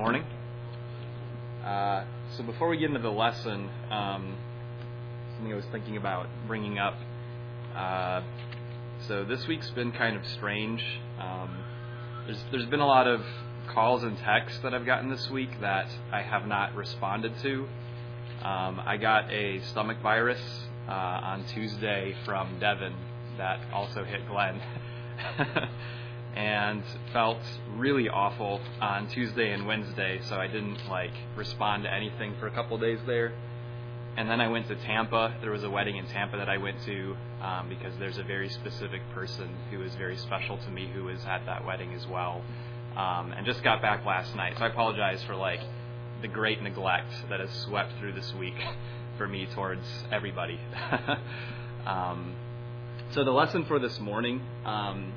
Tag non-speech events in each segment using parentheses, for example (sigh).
morning. Uh, so before we get into the lesson, um, something I was thinking about bringing up. Uh, so this week's been kind of strange. Um, there's there's been a lot of calls and texts that I've gotten this week that I have not responded to. Um, I got a stomach virus uh, on Tuesday from Devin that also hit Glenn. (laughs) and felt really awful on Tuesday and Wednesday, so I didn't like respond to anything for a couple days there. And then I went to Tampa. There was a wedding in Tampa that I went to um, because there's a very specific person who is very special to me who was at that wedding as well. Um, and just got back last night, so I apologize for like the great neglect that has swept through this week (laughs) for me towards everybody. (laughs) um, so the lesson for this morning um,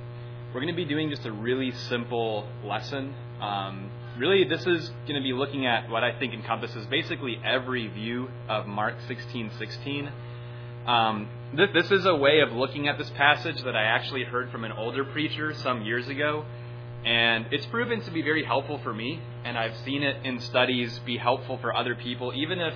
we're going to be doing just a really simple lesson. Um, really, this is going to be looking at what I think encompasses basically every view of Mark 16:16. Um, this, this is a way of looking at this passage that I actually heard from an older preacher some years ago, and it's proven to be very helpful for me. And I've seen it in studies be helpful for other people, even if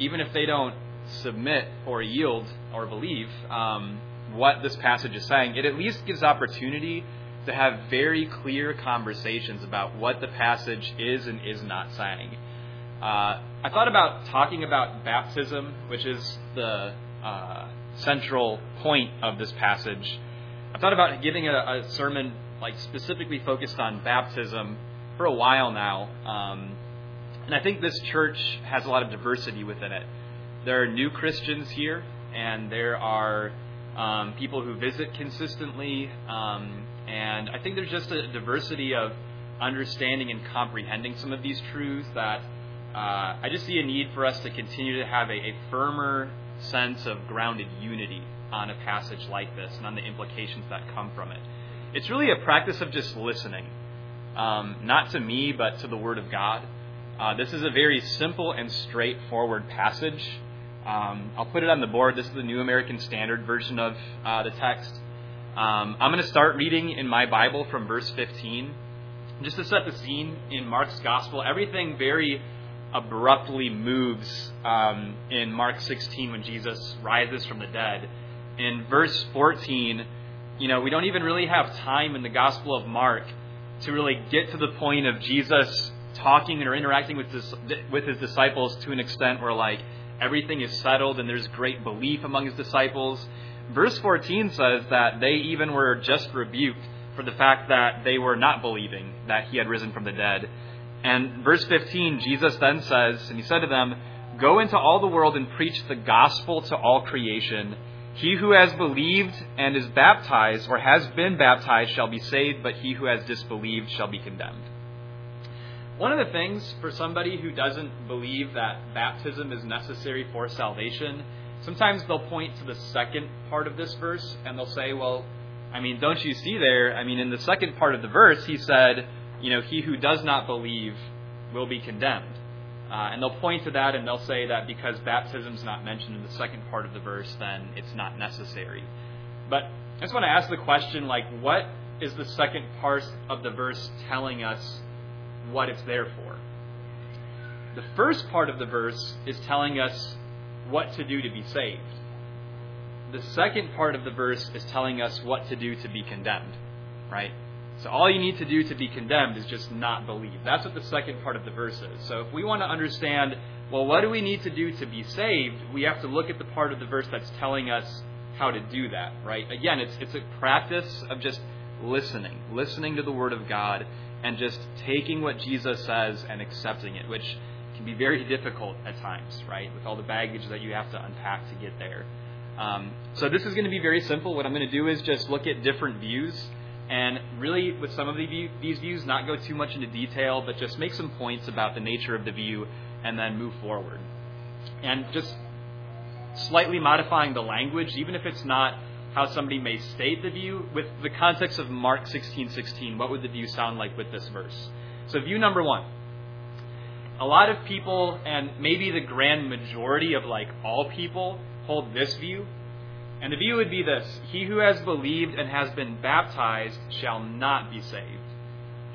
even if they don't submit or yield or believe. Um, what this passage is saying, it at least gives opportunity to have very clear conversations about what the passage is and is not saying. Uh, I thought about talking about baptism, which is the uh, central point of this passage. I thought about giving a, a, sermon like specifically focused on baptism for a while now, um, and I think this church has a lot of diversity within it. There are new Christians here, and there are um, people who visit consistently, um, and I think there's just a diversity of understanding and comprehending some of these truths that uh, I just see a need for us to continue to have a, a, firmer sense of grounded unity on a passage like this and on the implications that come from it. It's really a practice of just listening, um, not to me, but to the Word of God. Uh, this is a very simple and straightforward passage. Um, I'll put it on the board. This is the New American Standard version of uh, the text. Um, I'm going to start reading in my Bible from verse 15. Just to set the scene in Mark's Gospel, everything very abruptly moves um, in Mark 16 when Jesus rises from the dead. In verse 14, you know, we don't even really have time in the Gospel of Mark to really get to the point of Jesus talking or interacting with his, with his disciples to an extent where, like, everything is settled and there's great belief among his disciples. Verse 14 says that they even were just rebuked for the fact that they were not believing that he had risen from the dead. And verse 15, Jesus then says, And he said to them, Go into all the world and preach the gospel to all creation. He who has believed and is baptized or has been baptized shall be saved, but he who has disbelieved shall be condemned. One of the things for somebody who doesn't believe that baptism is necessary for salvation, sometimes they'll point to the second part of this verse and they'll say, well, I mean, don't you see there? I mean, in the second part of the verse, he said, you know, he who does not believe will be condemned. Uh, and they'll point to that and they'll say that because baptism is not mentioned in the second part of the verse, then it's not necessary. But I just want to ask the question, like, what is the second part of the verse telling us what it's there for. The first part of the verse is telling us what to do to be saved. The second part of the verse is telling us what to do to be condemned, right? So all you need to do to be condemned is just not believe. That's what the second part of the verse is. So if we want to understand, well, what do we need to do to be saved? We have to look at the part of the verse that's telling us how to do that, right? Again, it's it's a practice of just listening, listening to the word of God and just taking what Jesus says and accepting it, which can be very difficult at times, right? With all the baggage that you have to unpack to get there. Um, so this is going to be very simple. What I'm going to do is just look at different views and really, with some of the view, these views, not go too much into detail, but just make some points about the nature of the view and then move forward. And just slightly modifying the language, even if it's not how somebody may state the view with the context of Mark 16:16. what would the view sound like with this verse? So view number 1. A lot of people and maybe the grand majority of like all people hold this view. And the view would be this, he who has believed and has been baptized shall not be saved.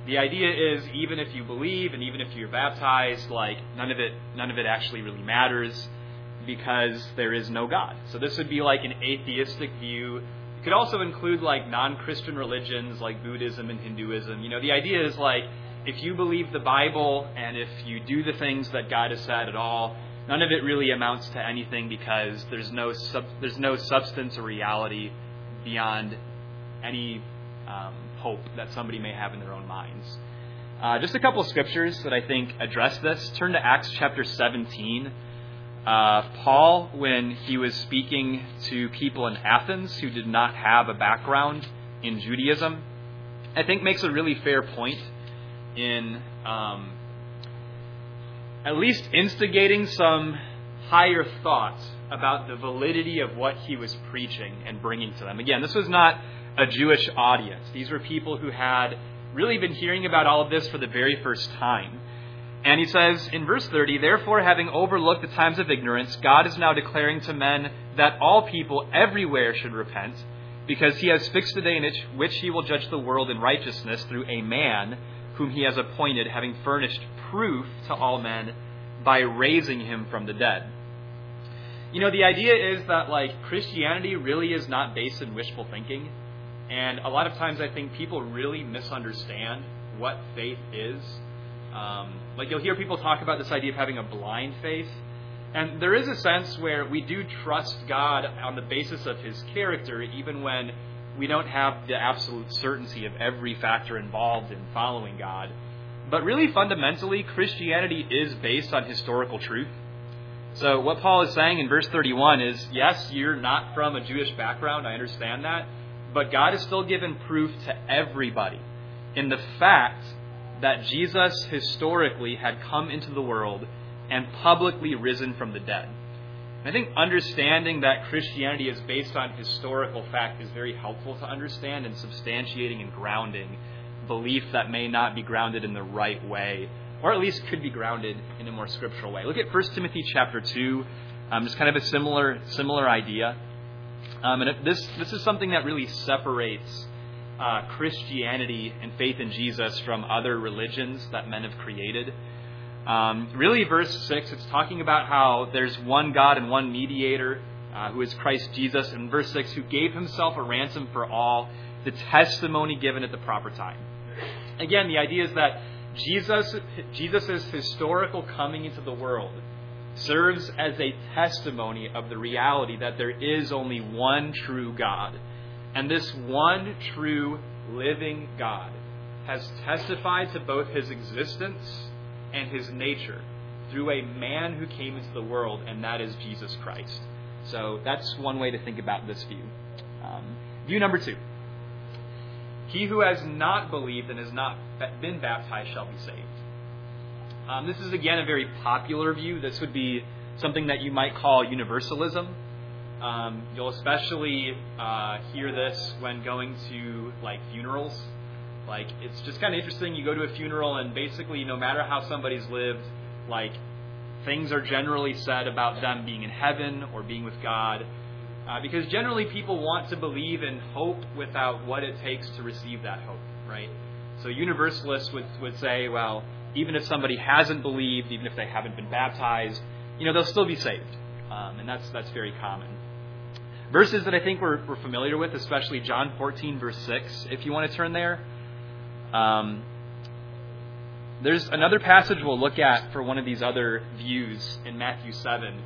the idea is even if you believe and even if you're baptized, like none of it none of it actually really matters because there is no God. So this would be like an atheistic view. It could also include like non-Christian religions like Buddhism and Hinduism. You know, the idea is like if you believe the Bible and if you do the things that God has said at all, none of it really amounts to anything because there's no sub, there's no substance or reality beyond any um, hope that somebody may have in their own minds. Uh, just a couple of scriptures that I think address this. Turn to Acts chapter 17. Uh, Paul, when he was speaking to people in Athens who did not have a background in Judaism, I think makes a really fair point in um, at least instigating some higher thought about the validity of what he was preaching and bringing to them. Again, this was not a Jewish audience. These were people who had really been hearing about all of this for the very first time. And he says in verse 30, Therefore, having overlooked the times of ignorance, God is now declaring to men that all people everywhere should repent, because he has fixed the day in which he will judge the world in righteousness through a man whom he has appointed, having furnished proof to all men by raising him from the dead. You know, the idea is that, like, Christianity really is not based in wishful thinking. And a lot of times I think people really misunderstand what faith is. Um, like you'll hear people talk about this idea of having a blind faith. And there is a sense where we do trust God on the basis of his character, even when we don't have the absolute certainty of every factor involved in following God. But really, fundamentally, Christianity is based on historical truth. So, what Paul is saying in verse 31 is yes, you're not from a Jewish background, I understand that. But God has still given proof to everybody in the fact that Jesus historically had come into the world and publicly risen from the dead. I think understanding that Christianity is based on historical fact is very helpful to understand and substantiating and grounding belief that may not be grounded in the right way, or at least could be grounded in a more scriptural way. Look at 1 Timothy chapter 2, um, just kind of a similar similar idea. Um, and this, this is something that really separates uh, Christianity and faith in Jesus from other religions that men have created. Um, really, verse 6, it's talking about how there's one God and one mediator, uh, who is Christ Jesus. And verse 6, who gave himself a ransom for all, the testimony given at the proper time. Again, the idea is that Jesus, Jesus' historical coming into the world serves as a testimony of the reality that there is only one true God. And this one true living God has testified to both his existence and his nature through a man who came into the world, and that is Jesus Christ. So that's one way to think about this view. Um, view number two He who has not believed and has not been baptized shall be saved. Um, this is again a very popular view. This would be something that you might call universalism. Um, you'll especially uh, hear this when going to like funerals. Like it's just kind of interesting. You go to a funeral and basically, no matter how somebody's lived, like things are generally said about them being in heaven or being with God. Uh, because generally people want to believe in hope without what it takes to receive that hope, right? So universalists would, would say, well, even if somebody hasn't believed, even if they haven't been baptized, you know, they'll still be saved. Um, and that's, that's very common. Verses that I think we're, we're familiar with, especially John 14, verse 6, if you want to turn there. Um, there's another passage we'll look at for one of these other views in Matthew 7.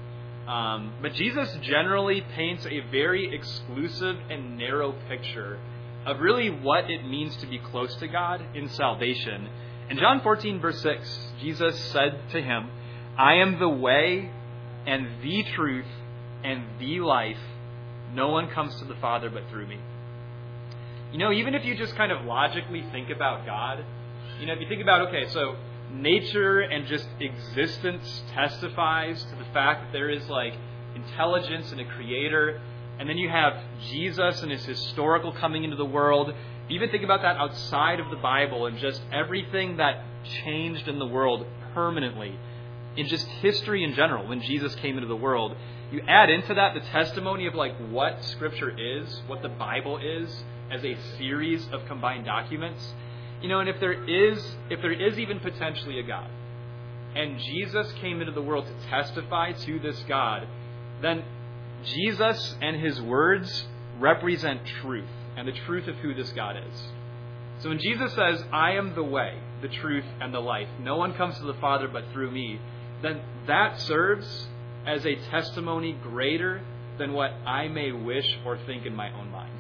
Um, but Jesus generally paints a very exclusive and narrow picture of really what it means to be close to God in salvation in John 14, verse 6, Jesus said to him, I am the way and the truth and the life. No one comes to the Father but through me. You know, even if you just kind of logically think about God, you know, if you think about, okay, so nature and just existence testifies to the fact that there is like intelligence and a creator, and then you have Jesus and his historical coming into the world, even think about that outside of the Bible and just everything that changed in the world permanently, in just history in general, when Jesus came into the world. You add into that the testimony of like what Scripture is, what the Bible is, as a series of combined documents. You know, and if there is if there is even potentially a God, and Jesus came into the world to testify to this God, then Jesus and his words represent truth and the truth of who this God is. So when Jesus says, I am the way, the truth, and the life, no one comes to the Father but through me, then that serves as a testimony greater than what I may wish or think in my own mind.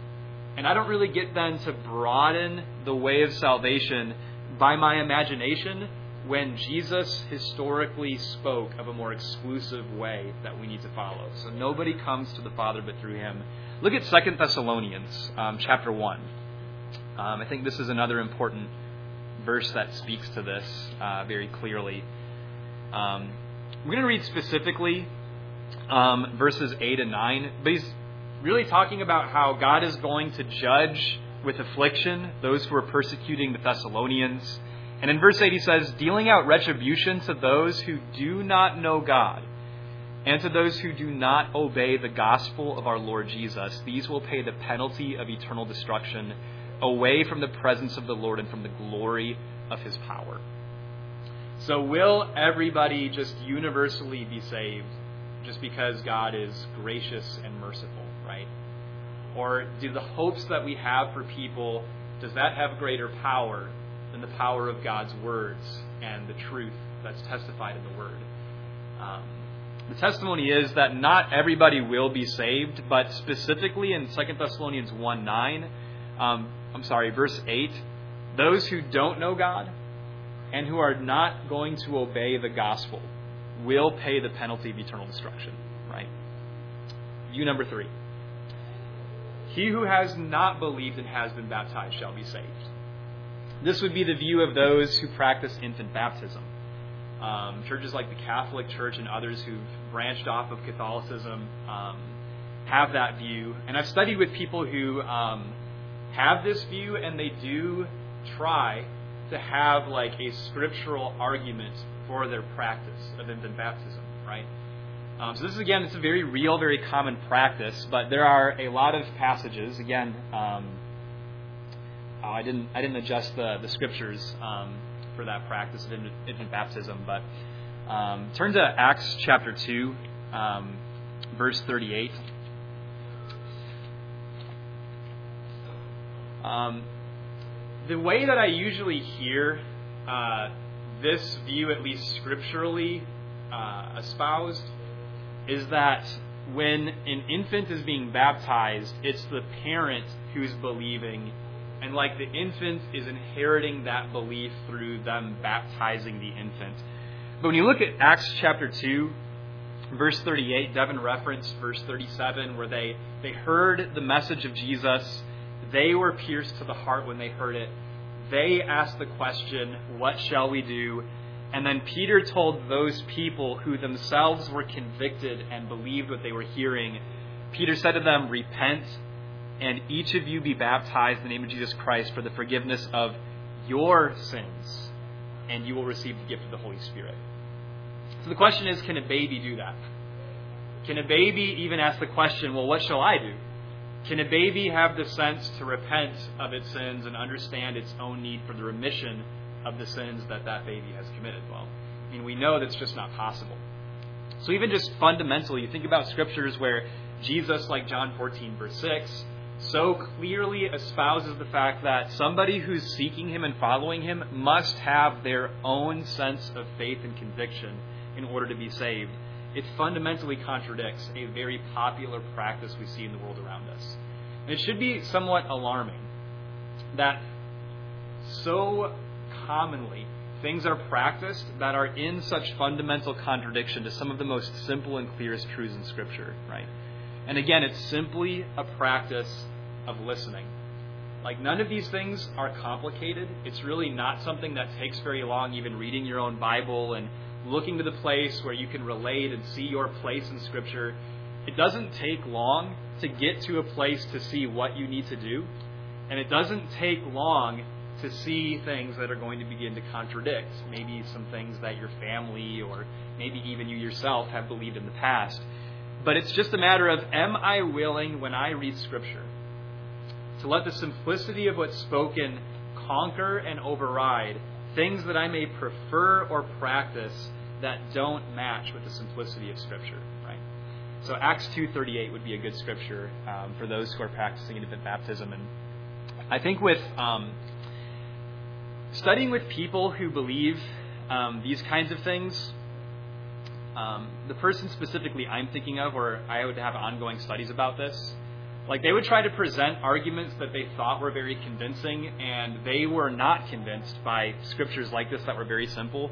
And I don't really get then to broaden the way of salvation by my imagination when Jesus historically spoke of a more exclusive way that we need to follow. So nobody comes to the Father but through him. Look at Second Thessalonians um, chapter 1. Um, I think this is another important verse that speaks to this uh, very clearly. Um, we're going to read specifically um, verses 8 and 9, but he's really talking about how God is going to judge with affliction those who are persecuting the Thessalonians. And in verse 8, he says, dealing out retribution to those who do not know God and to those who do not obey the gospel of our Lord Jesus. These will pay the penalty of eternal destruction away from the presence of the Lord and from the glory of his power. So, will everybody just universally be saved just because God is gracious and merciful, right? Or do the hopes that we have for people, does that have greater power than the power of God's words and the truth that's testified in the Word? Um, the testimony is that not everybody will be saved, but specifically in 2 Thessalonians 1 9, um, I'm sorry, verse 8, those who don't know God and who are not going to obey the gospel will pay the penalty of eternal destruction, right? View number three. He who has not believed and has been baptized shall be saved. This would be the view of those who practice infant baptism. Um, churches like the Catholic Church and others who've branched off of Catholicism um, have that view. And I've studied with people who um, have this view and they do try to have like a scriptural argument for their practice of infant baptism, right? Um, so this is again, it's a very real, very common practice, but there are a lot of passages. Again, um, oh, I didn't I didn't adjust the the scriptures um, for that practice of infant, baptism, but um, turn to Acts chapter two, um, verse thirty-eight. Um, the way that I usually hear uh, this view, at least scripturally, uh, espoused, is that when an infant is being baptized, it's the parent who's believing, and like the infant is inheriting that belief through them baptizing the infant. But when you look at Acts chapter 2, verse 38, Devin referenced verse 37, where they, they heard the message of Jesus they were pierced to the heart when they heard it. They asked the question, What shall we do? And then Peter told those people who themselves were convicted and believed what they were hearing, Peter said to them, Repent, and each of you be baptized in the name of Jesus Christ for the forgiveness of your sins, and you will receive the gift of the Holy Spirit. So the question is can a baby do that? Can a baby even ask the question, Well, what shall I do? Can a baby have the sense to repent of its sins and understand its own need for the remission of the sins that that baby has committed? Well, I mean, we know that's just not possible. So, even just fundamentally, you think about scriptures where Jesus, like John 14, verse 6, so clearly espouses the fact that somebody who's seeking him and following him must have their own sense of faith and conviction in order to be saved it fundamentally contradicts a very popular practice we see in the world around us. And it should be somewhat alarming that so commonly things are practiced that are in such fundamental contradiction to some of the most simple and clearest truths in Scripture, right? And again, it's simply a practice of listening. Like, none of these things are complicated. It's really not something that takes very long, even reading your own Bible and looking to the place where you can relate and see your place in Scripture, it doesn't take long to get to a place to see what you need to do. And it doesn't take long to see things that are going to begin to contradict. Maybe some things that your family or maybe even you yourself have believed in the past. But it's just a matter of am I willing, when I read Scripture, to let the simplicity of what's spoken conquer and override things that I may prefer or practice that don't match with the simplicity of Scripture. Right. So Acts two thirty eight would be a good scripture um, for those who are practicing infant baptism, and I think with um, studying with people who believe um, these kinds of things, um, the person specifically I'm thinking of, or I would have ongoing studies about this, like they would try to present arguments that they thought were very convincing, and they were not convinced by scriptures like this that were very simple.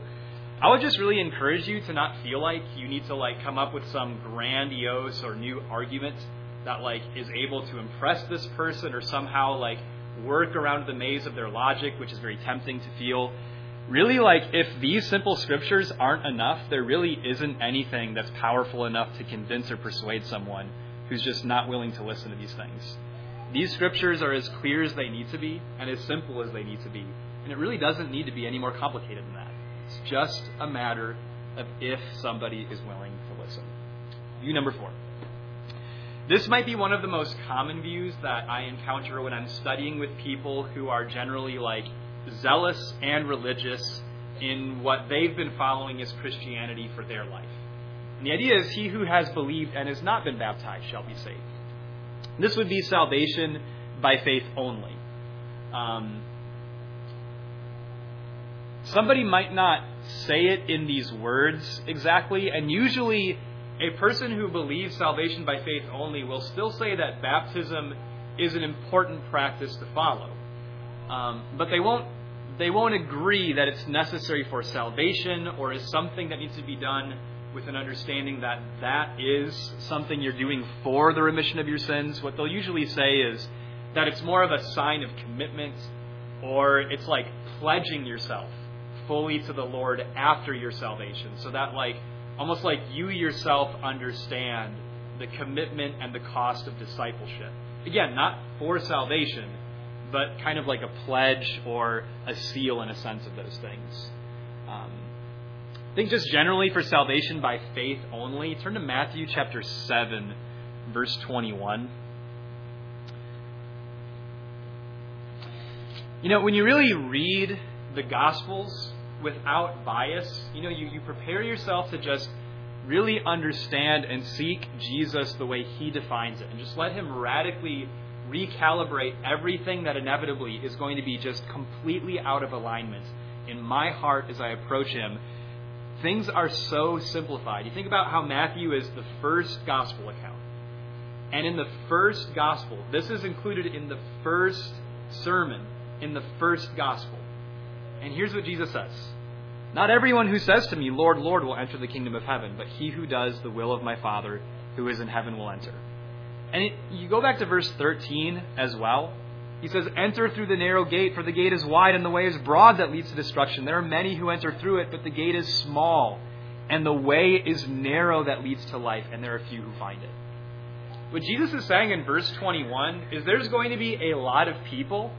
I would just really encourage you to not feel like you need to like come up with some grandiose or new argument that like is able to impress this person or somehow like work around the maze of their logic, which is very tempting to feel. Really, like, if these simple scriptures aren't enough, there really isn't anything that's powerful enough to convince or persuade someone who's just not willing to listen to these things. These scriptures are as clear as they need to be and as simple as they need to be. And it really doesn't need to be any more complicated than that. It's just a matter of if somebody is willing to listen. View number four. This might be one of the most common views that I encounter when I'm studying with people who are generally like zealous and religious in what they've been following as Christianity for their life. And the idea is he who has believed and has not been baptized shall be saved. This would be salvation by faith only. Um, somebody might not say it in these words exactly, and usually a person who believes salvation by faith only will still say that baptism is an important practice to follow. Um, but they won't they won't agree that it's necessary for salvation or is something that needs to be done with an understanding that that is something you're doing for the remission of your sins. What they'll usually say is that it's more of a sign of commitment or it's like pledging yourself fully to the Lord after your salvation. So that like almost like you yourself understand the commitment and the cost of discipleship. Again, not for salvation, but kind of like a pledge or a seal in a sense of those things. Um, I think just generally for salvation by faith only, turn to Matthew chapter 7, verse 21. You know, when you really read the Gospels, without bias. You know, you, you prepare yourself to just really understand and seek Jesus the way he defines it, and just let him radically recalibrate everything that inevitably is going to be just completely out of alignment in my heart as I approach him. Things are so simplified. You think about how Matthew is the first gospel account. And in the first gospel, this is included in the first sermon in the first gospel. And here's what Jesus says Not everyone who says to me, Lord, Lord, will enter the kingdom of heaven, but he who does the will of my Father who is in heaven will enter. And it, you go back to verse 13 as well. He says, Enter through the narrow gate, for the gate is wide and the way is broad that leads to destruction. There are many who enter through it, but the gate is small, and the way is narrow that leads to life, and there are few who find it. What Jesus is saying in verse 21 is there's going to be a lot of people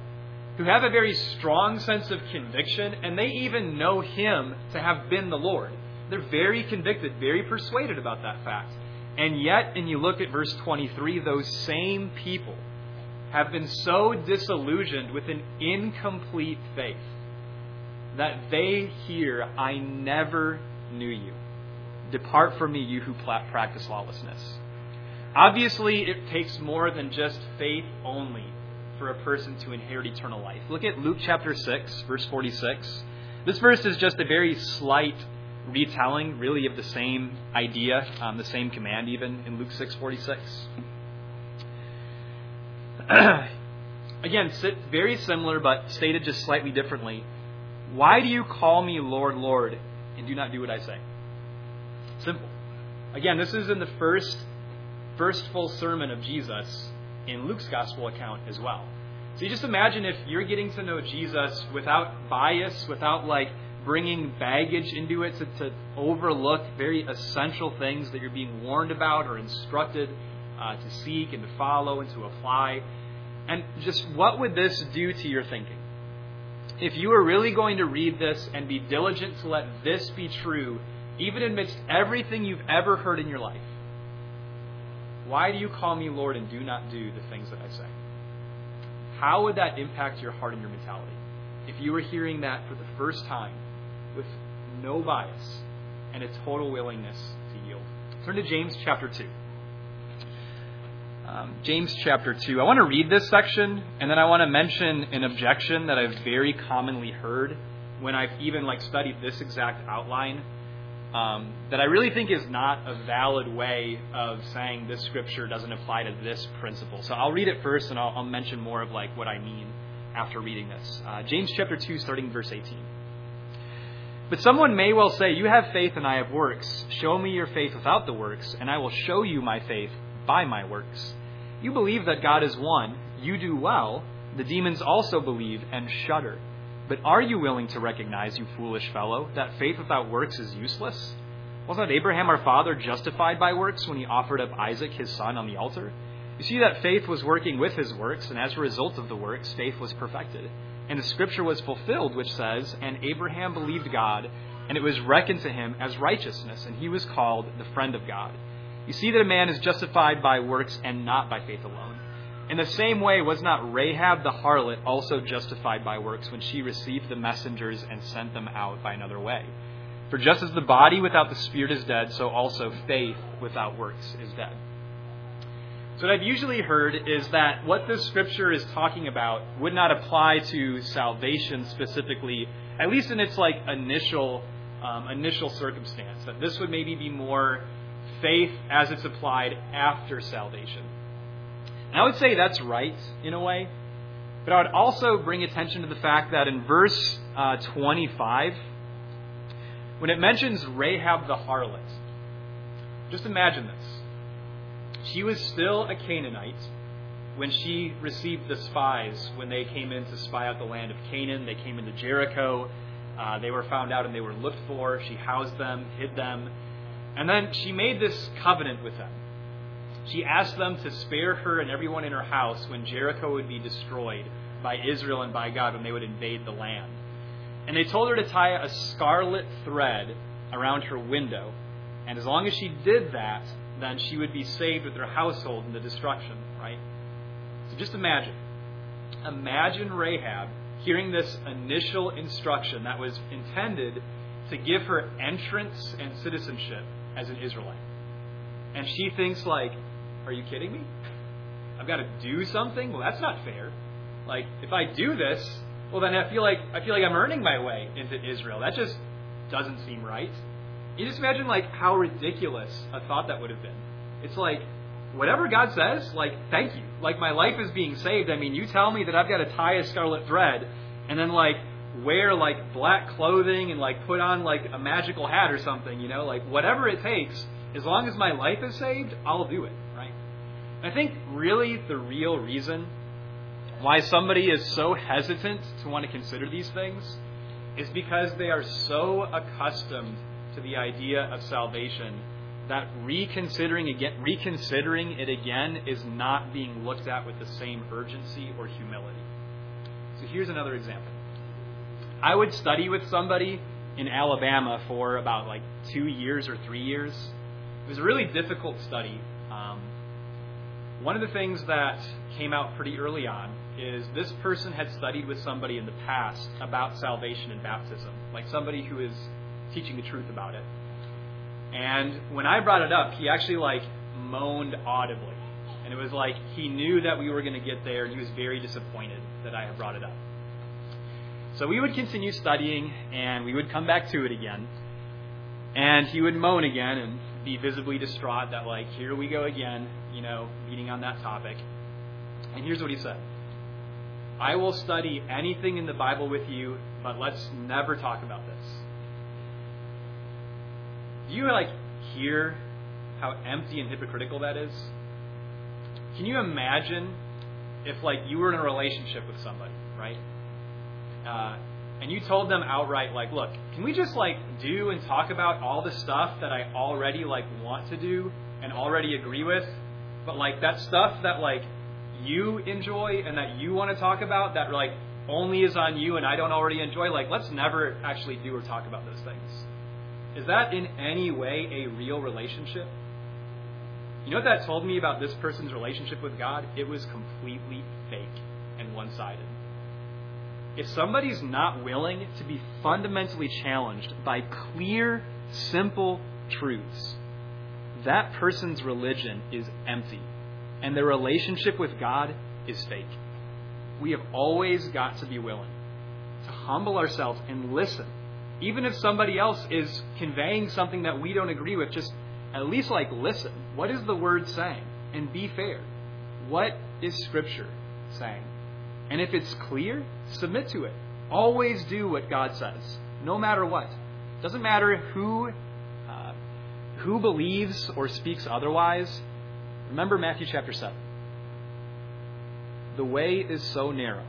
who have a very strong sense of conviction, and they even know Him to have been the Lord. They're very convicted, very persuaded about that fact. And yet, and you look at verse 23, those same people have been so disillusioned with an incomplete faith that they hear, I never knew you. Depart from me, you who practice lawlessness. Obviously, it takes more than just faith only for a person to inherit eternal life. Look at Luke chapter 6, verse 46. This verse is just a very slight retelling, really, of the same idea, um, the same command, even in Luke 6:46. (clears throat) Again, very similar, but stated just slightly differently. Why do you call me Lord, Lord, and do not do what I say? Simple. Again, this is in the first first full sermon of Jesus in Luke's gospel account as well. So you just imagine if you're getting to know Jesus without bias, without like bringing baggage into it to, to overlook very essential things that you're being warned about or instructed uh, to seek and to follow and to apply. And just what would this do to your thinking? If you were really going to read this and be diligent to let this be true, even amidst everything you've ever heard in your life, why do you call me Lord and do not do the things that I say? How would that impact your heart and your mentality? if you were hearing that for the first time with no bias and a total willingness to yield. Turn to James chapter 2. Um, James chapter 2. I want to read this section, and then I want to mention an objection that I've very commonly heard when I've even like studied this exact outline. Um, that I really think is not a valid way of saying this scripture doesn't apply to this principle. So I'll read it first, and I'll, I'll mention more of like what I mean after reading this. Uh, James chapter 2, starting verse 18. But someone may well say, You have faith and I have works. Show me your faith without the works, and I will show you my faith by my works. You believe that God is one. You do well. The demons also believe and shudder. But are you willing to recognize, you foolish fellow, that faith without works is useless? Was not Abraham our father justified by works when he offered up Isaac his son on the altar? You see that faith was working with his works, and as a result of the works, faith was perfected. And the scripture was fulfilled, which says, And Abraham believed God, and it was reckoned to him as righteousness, and he was called the friend of God. You see that a man is justified by works and not by faith alone. In the same way, was not Rahab the harlot also justified by works when she received the messengers and sent them out by another way? For just as the body without the spirit is dead, so also faith without works is dead. So, what I've usually heard is that what this scripture is talking about would not apply to salvation specifically, at least in its like initial um, initial circumstance. That this would maybe be more faith as it's applied after salvation. And I would say that's right in a way, but I would also bring attention to the fact that in verse uh, 25, when it mentions Rahab the harlot, just imagine this. She was still a Canaanite when she received the spies when they came in to spy out the land of Canaan. They came into Jericho. Uh, they were found out and they were looked for. She housed them, hid them. And then she made this covenant with them. She asked them to spare her and everyone in her house when Jericho would be destroyed by Israel and by God when they would invade the land. And they told her to tie a scarlet thread around her window. And as long as she did that, then she would be saved with her household in the destruction, right? So just imagine. Imagine Rahab hearing this initial instruction that was intended to give her entrance and citizenship as an Israelite. And she thinks like, are you kidding me? I've got to do something? Well, that's not fair. Like if I do this, well then I feel like I feel like I'm earning my way into Israel. That just doesn't seem right. You just imagine like how ridiculous a thought that would have been. It's like whatever God says, like thank you. Like my life is being saved. I mean, you tell me that I've got to tie a scarlet thread and then like wear like black clothing and like put on like a magical hat or something, you know, like whatever it takes, as long as my life is saved, I'll do it, right? I think really the real reason why somebody is so hesitant to want to consider these things is because they are so accustomed to the idea of salvation that reconsidering again reconsidering it again is not being looked at with the same urgency or humility. So here's another example. I would study with somebody in Alabama for about like two years or three years. It was a really difficult study. Um, one of the things that came out pretty early on is this person had studied with somebody in the past about salvation and baptism, like somebody who is teaching the truth about it. And when I brought it up, he actually like moaned audibly. And it was like he knew that we were going to get there, and he was very disappointed that I had brought it up. So we would continue studying, and we would come back to it again. And he would moan again and be visibly distraught that, like, here we go again, you know, beating on that topic. And here's what he said I will study anything in the Bible with you, but let's never talk about this. Do you like hear how empty and hypocritical that is? Can you imagine if like you were in a relationship with somebody, right? Uh, and you told them outright, like, look, can we just like do and talk about all the stuff that I already like want to do and already agree with, but like that stuff that like you enjoy and that you want to talk about that like only is on you and I don't already enjoy, like let's never actually do or talk about those things. Is that in any way a real relationship? You know what that told me about this person's relationship with God? It was completely fake and one sided. If somebody's not willing to be fundamentally challenged by clear, simple truths, that person's religion is empty and their relationship with God is fake. We have always got to be willing to humble ourselves and listen. Even if somebody else is conveying something that we don't agree with, just at least like listen. What is the word saying? And be fair. What is Scripture saying? And if it's clear, submit to it. Always do what God says, no matter what. Doesn't matter who uh, who believes or speaks otherwise. Remember Matthew chapter seven. The way is so narrow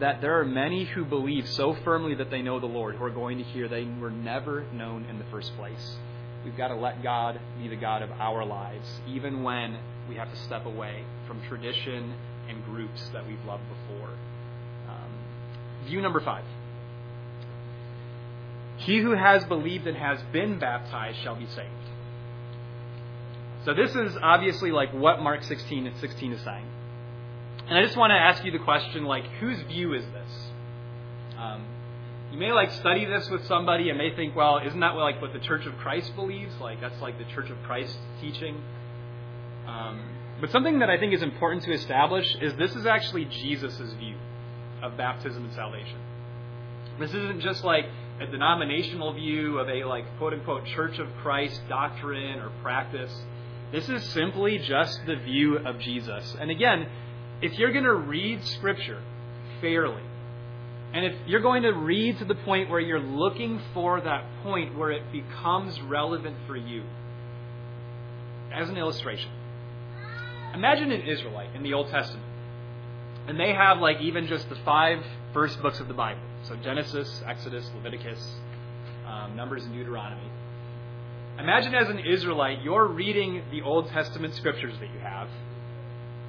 that there are many who believe so firmly that they know the Lord who are going to hear they were never known in the first place. We've got to let God be the God of our lives, even when we have to step away from tradition groups that we've loved before. Um, view number five. He who has believed and has been baptized shall be saved. So this is obviously like what Mark 16 and 16 is saying. And I just want to ask you the question, like, whose view is this? Um, you may like study this with somebody and may think, well, isn't that like what the Church of Christ believes? Like that's like the Church of Christ teaching. Um, but something that I think is important to establish is this is actually Jesus' view of baptism and salvation. This isn't just like a denominational view of a like quote unquote Church of Christ doctrine or practice. This is simply just the view of Jesus. And again, if you're going to read Scripture fairly, and if you're going to read to the point where you're looking for that point where it becomes relevant for you, as an illustration, imagine an Israelite in the Old Testament, and they have like even just the five first books of the Bible. So Genesis, Exodus, Leviticus, um, Numbers, and Deuteronomy. Imagine as an Israelite, you're reading the Old Testament scriptures that you have,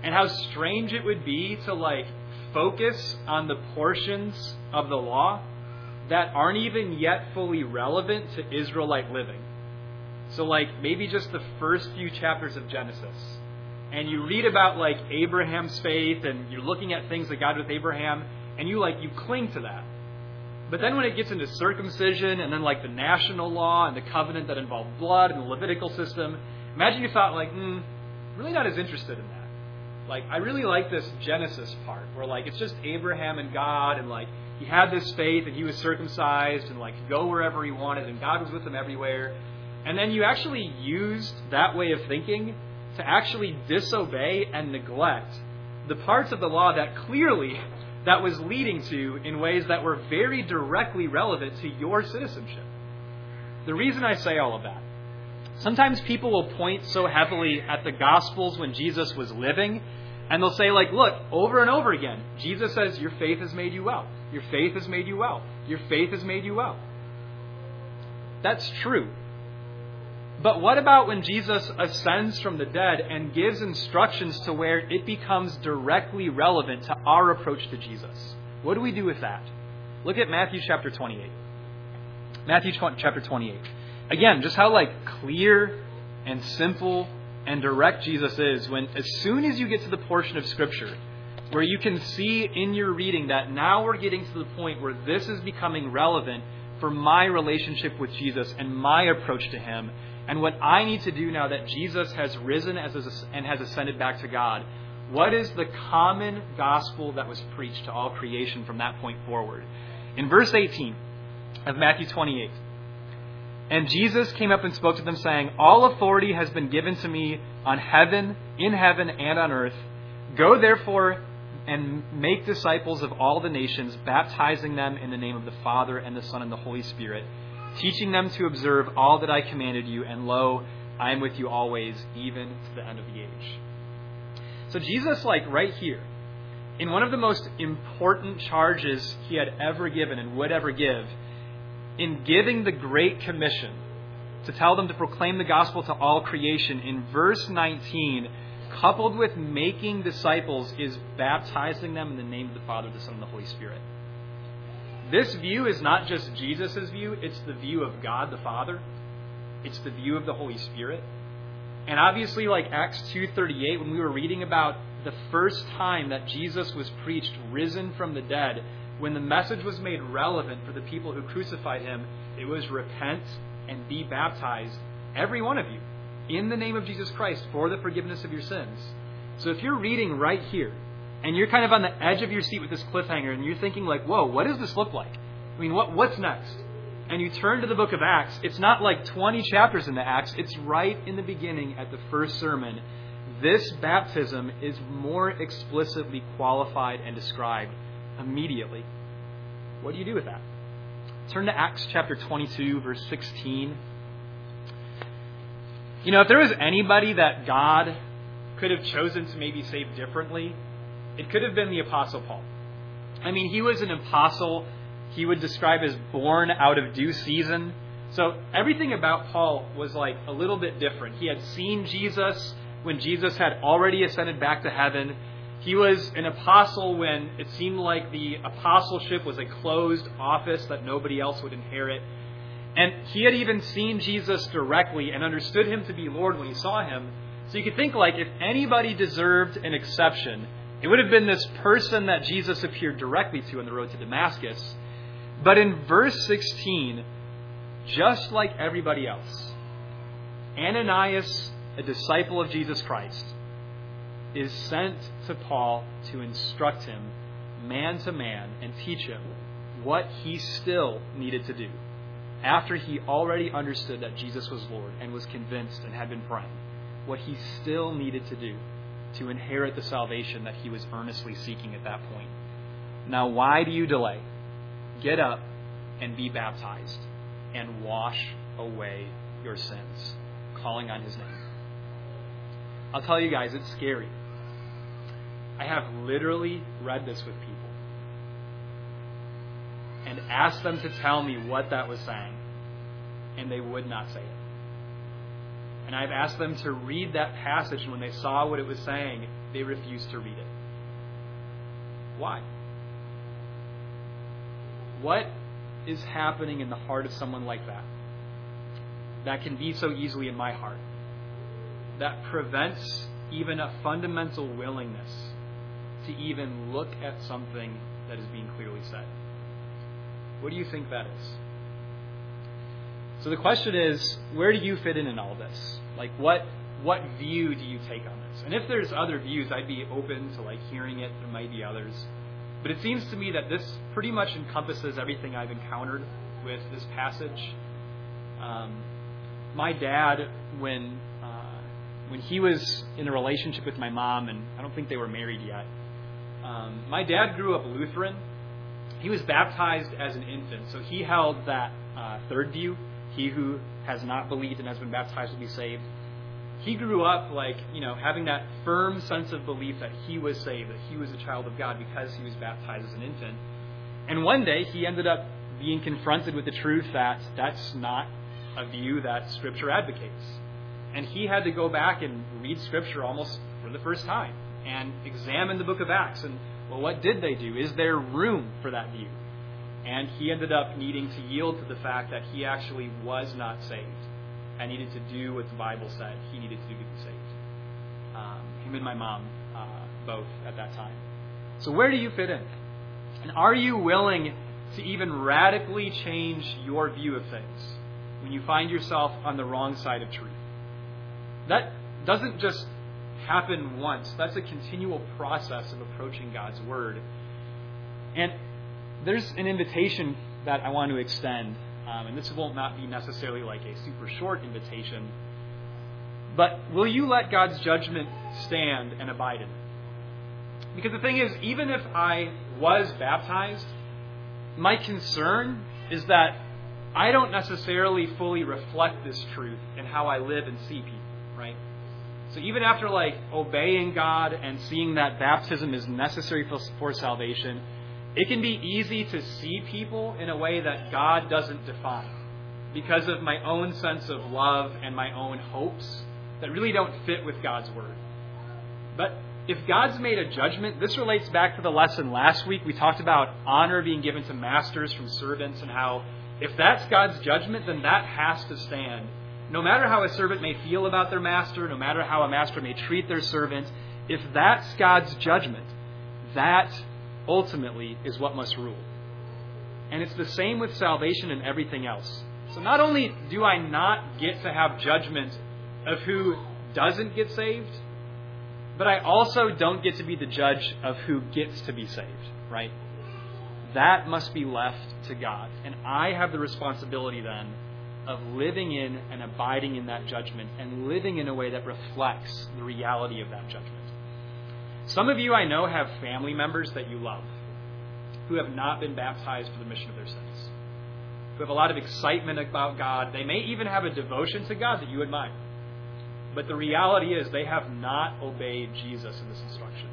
and how strange it would be to like focus on the portions of the law that aren't even yet fully relevant to Israelite living. So like maybe just the first few chapters of Genesis. And you read about like Abraham's faith and you're looking at things that God did with Abraham and you like you cling to that. But then when it gets into circumcision and then like the national law and the covenant that involved blood and the Levitical system, imagine you thought like, hmm, really not as interested in that like I really like this Genesis part where like it's just Abraham and God and like he had this faith and he was circumcised and like go wherever he wanted and God was with him everywhere. And then you actually used that way of thinking to actually disobey and neglect the parts of the law that clearly that was leading to in ways that were very directly relevant to your citizenship. The reason I say all of that Sometimes people will point so heavily at the Gospels when Jesus was living, and they'll say, like, look, over and over again, Jesus says, Your faith has made you well. Your faith has made you well. Your faith has made you well. That's true. But what about when Jesus ascends from the dead and gives instructions to where it becomes directly relevant to our approach to Jesus? What do we do with that? Look at Matthew chapter 28. Matthew chapter 28. Again, just how like clear and simple and direct Jesus is when as soon as you get to the portion of scripture where you can see in your reading that now we're getting to the point where this is becoming relevant for my relationship with Jesus and my approach to him and what I need to do now that Jesus has risen as and has ascended back to God. What is the common gospel that was preached to all creation from that point forward? In verse 18 of Matthew 28, and Jesus came up and spoke to them, saying, All authority has been given to me on heaven, in heaven, and on earth. Go therefore and make disciples of all the nations, baptizing them in the name of the Father, and the Son, and the Holy Spirit, teaching them to observe all that I commanded you, and lo, I am with you always, even to the end of the age. So, Jesus, like right here, in one of the most important charges he had ever given and would ever give, in giving the Great Commission to tell them to proclaim the gospel to all creation, in verse 19, coupled with making disciples, is baptizing them in the name of the Father, the Son, and the Holy Spirit. This view is not just Jesus' view, it's the view of God the Father. It's the view of the Holy Spirit. And obviously, like Acts 2.38, when we were reading about the first time that Jesus was preached risen from the dead, when the message was made relevant for the people who crucified him, it was repent and be baptized, every one of you, in the name of Jesus Christ for the forgiveness of your sins. So if you're reading right here, and you're kind of on the edge of your seat with this cliffhanger, and you're thinking like, "Whoa, what does this look like? I mean, what what's next?" And you turn to the book of Acts. It's not like 20 chapters in the Acts. It's right in the beginning at the first sermon. This baptism is more explicitly qualified and described immediately. What do you do with that? Turn to Acts chapter 22, verse 16. You know, if there was anybody that God could have chosen to maybe save differently, it could have been the Apostle Paul. I mean, he was an apostle he would describe as born out of due season. So everything about Paul was like a little bit different. He had seen Jesus when Jesus had already ascended back to heaven. He was an apostle when it seemed like the apostleship was a closed office that nobody else would inherit. And he had even seen Jesus directly and understood him to be Lord when he saw him. So you could think like if anybody deserved an exception, it would have been this person that Jesus appeared directly to on the road to Damascus. But in verse 16, just like everybody else, Ananias, a disciple of Jesus Christ, is sent to Paul to instruct him man to man and teach him what he still needed to do after he already understood that Jesus was Lord and was convinced and had been praying, what he still needed to do to inherit the salvation that he was earnestly seeking at that point. Now, why do you delay? Get up and be baptized and wash away your sins, calling on his name. I'll tell you guys, it's scary. I have literally read this with people and asked them to tell me what that was saying, and they would not say it. And I've asked them to read that passage, and when they saw what it was saying, they refused to read it. Why? What is happening in the heart of someone like that? That can be so easily in my heart. That prevents even a fundamental willingness to even look at something that is being clearly said. What do you think that is? So the question is, where do you fit in in all this? Like, what what view do you take on this? And if there's other views, I'd be open to like hearing it. There might be others. But it seems to me that this pretty much encompasses everything I've encountered with this passage. Um, my dad, when uh, when he was in a relationship with my mom, and I don't think they were married yet. Um, my dad grew up Lutheran. He was baptized as an infant, so he held that uh, third view: he who has not believed and has been baptized will be saved he grew up like you know having that firm sense of belief that he was saved, that he was a child of God because he was baptized as an infant. And one day he ended up being confronted with the truth that that's not a view that Scripture advocates, and he had to go back and read Scripture almost for the first time and examine the Book of Acts and well, what did they do? Is there room for that view? And he ended up needing to yield to the fact that he actually was not saved I needed to do what the Bible said he needed to do to be saved. Um, him and my mom, uh, both at that time. So, where do you fit in? And are you willing to even radically change your view of things when you find yourself on the wrong side of truth? That doesn't just happen once, that's a continual process of approaching God's Word. And there's an invitation that I want to extend um, and this will not be necessarily like a super short invitation. But will you let God's judgment stand and abide in it? Because the thing is, even if I was baptized, my concern is that I don't necessarily fully reflect this truth in how I live and see people, right? So even after like obeying God and seeing that baptism is necessary for, for salvation, it can be easy to see people in a way that God doesn't define because of my own sense of love and my own hopes that really don't fit with God's Word. But if God's made a judgment, this relates back to the lesson last week. We talked about honor being given to masters from servants and how if that's God's judgment, then that has to stand. No matter how a servant may feel about their master, no matter how a master may treat their servant, if that's God's judgment, that ultimately is what must rule. And it's the same with salvation and everything else. So not only do I not get to have judgment of who doesn't get saved, but I also don't get to be the judge of who gets to be saved, right? That must be left to God. And I have the responsibility then of living in and abiding in that judgment and living in a way that reflects the reality of that judgment. Some of you I know have family members that you love who have not been baptized for the remission of their sins, who have a lot of excitement about God. They may even have a devotion to God that you admire. But the reality is they have not obeyed Jesus in this instruction.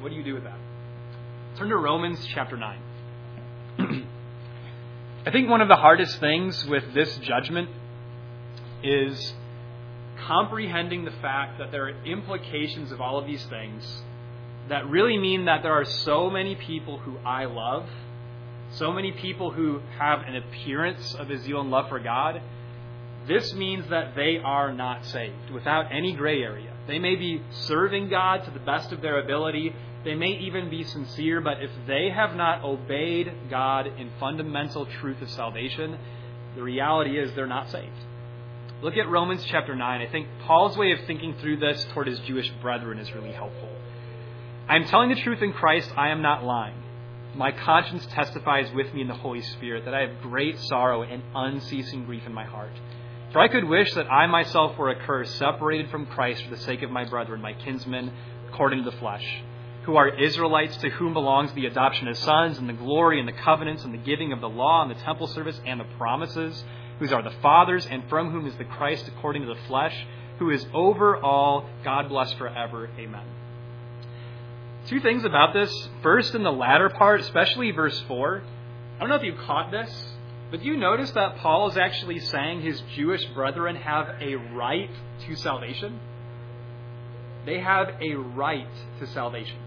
What do you do with that? Turn to Romans chapter 9. (clears throat) I think one of the hardest things with this judgment is comprehending the fact that there are implications of all of these things that really mean that there are so many people who I love, so many people who have an appearance of a zeal and love for God. This means that they are not saved without any gray area. They may be serving God to the best of their ability. They may even be sincere, but if they have not obeyed God in fundamental truth of salvation, the reality is they're not saved. Look at Romans chapter 9. I think Paul's way of thinking through this toward his Jewish brethren is really helpful. I am telling the truth in Christ, I am not lying. My conscience testifies with me in the Holy Spirit that I have great sorrow and unceasing grief in my heart. For I could wish that I myself were accursed, separated from Christ for the sake of my brethren, my kinsmen, according to the flesh, who are Israelites, to whom belongs the adoption as sons, and the glory, and the covenants, and the giving of the law, and the temple service, and the promises, whose are the fathers, and from whom is the Christ according to the flesh, who is over all, God bless forever. Amen. Two things about this. First, in the latter part, especially verse 4, I don't know if you caught this, but do you notice that Paul is actually saying his Jewish brethren have a right to salvation? They have a right to salvation.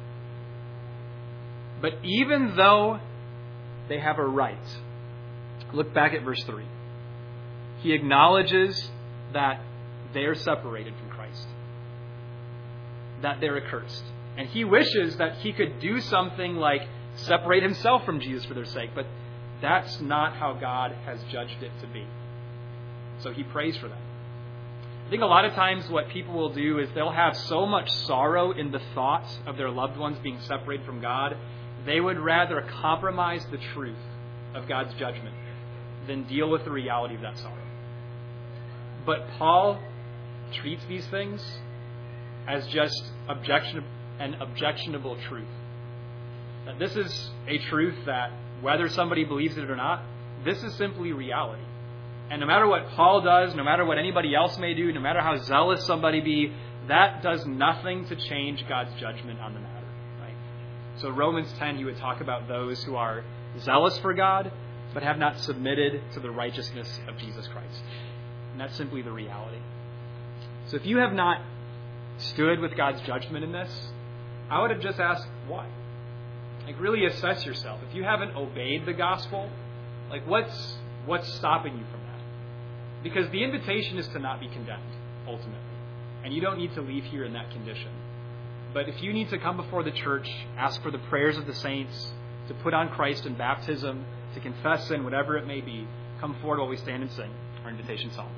But even though they have a right, look back at verse 3. He acknowledges that they're separated from Christ, that they're accursed. And he wishes that he could do something like separate himself from Jesus for their sake, but that's not how God has judged it to be. So he prays for them. I think a lot of times what people will do is they'll have so much sorrow in the thoughts of their loved ones being separated from God, they would rather compromise the truth of God's judgment than deal with the reality of that sorrow. But Paul treats these things as just objection, an objectionable truth. That this is a truth that, whether somebody believes it or not, this is simply reality. And no matter what Paul does, no matter what anybody else may do, no matter how zealous somebody be, that does nothing to change God's judgment on the matter. Right? So Romans 10, he would talk about those who are zealous for God, but have not submitted to the righteousness of Jesus Christ. And that's simply the reality. So if you have not stood with God's judgment in this, I would have just asked why. Like really assess yourself. If you haven't obeyed the gospel, like what's what's stopping you from that? Because the invitation is to not be condemned, ultimately. And you don't need to leave here in that condition. But if you need to come before the church, ask for the prayers of the saints, to put on Christ in baptism, to confess sin, whatever it may be, come forward while we stand and sing our invitation song.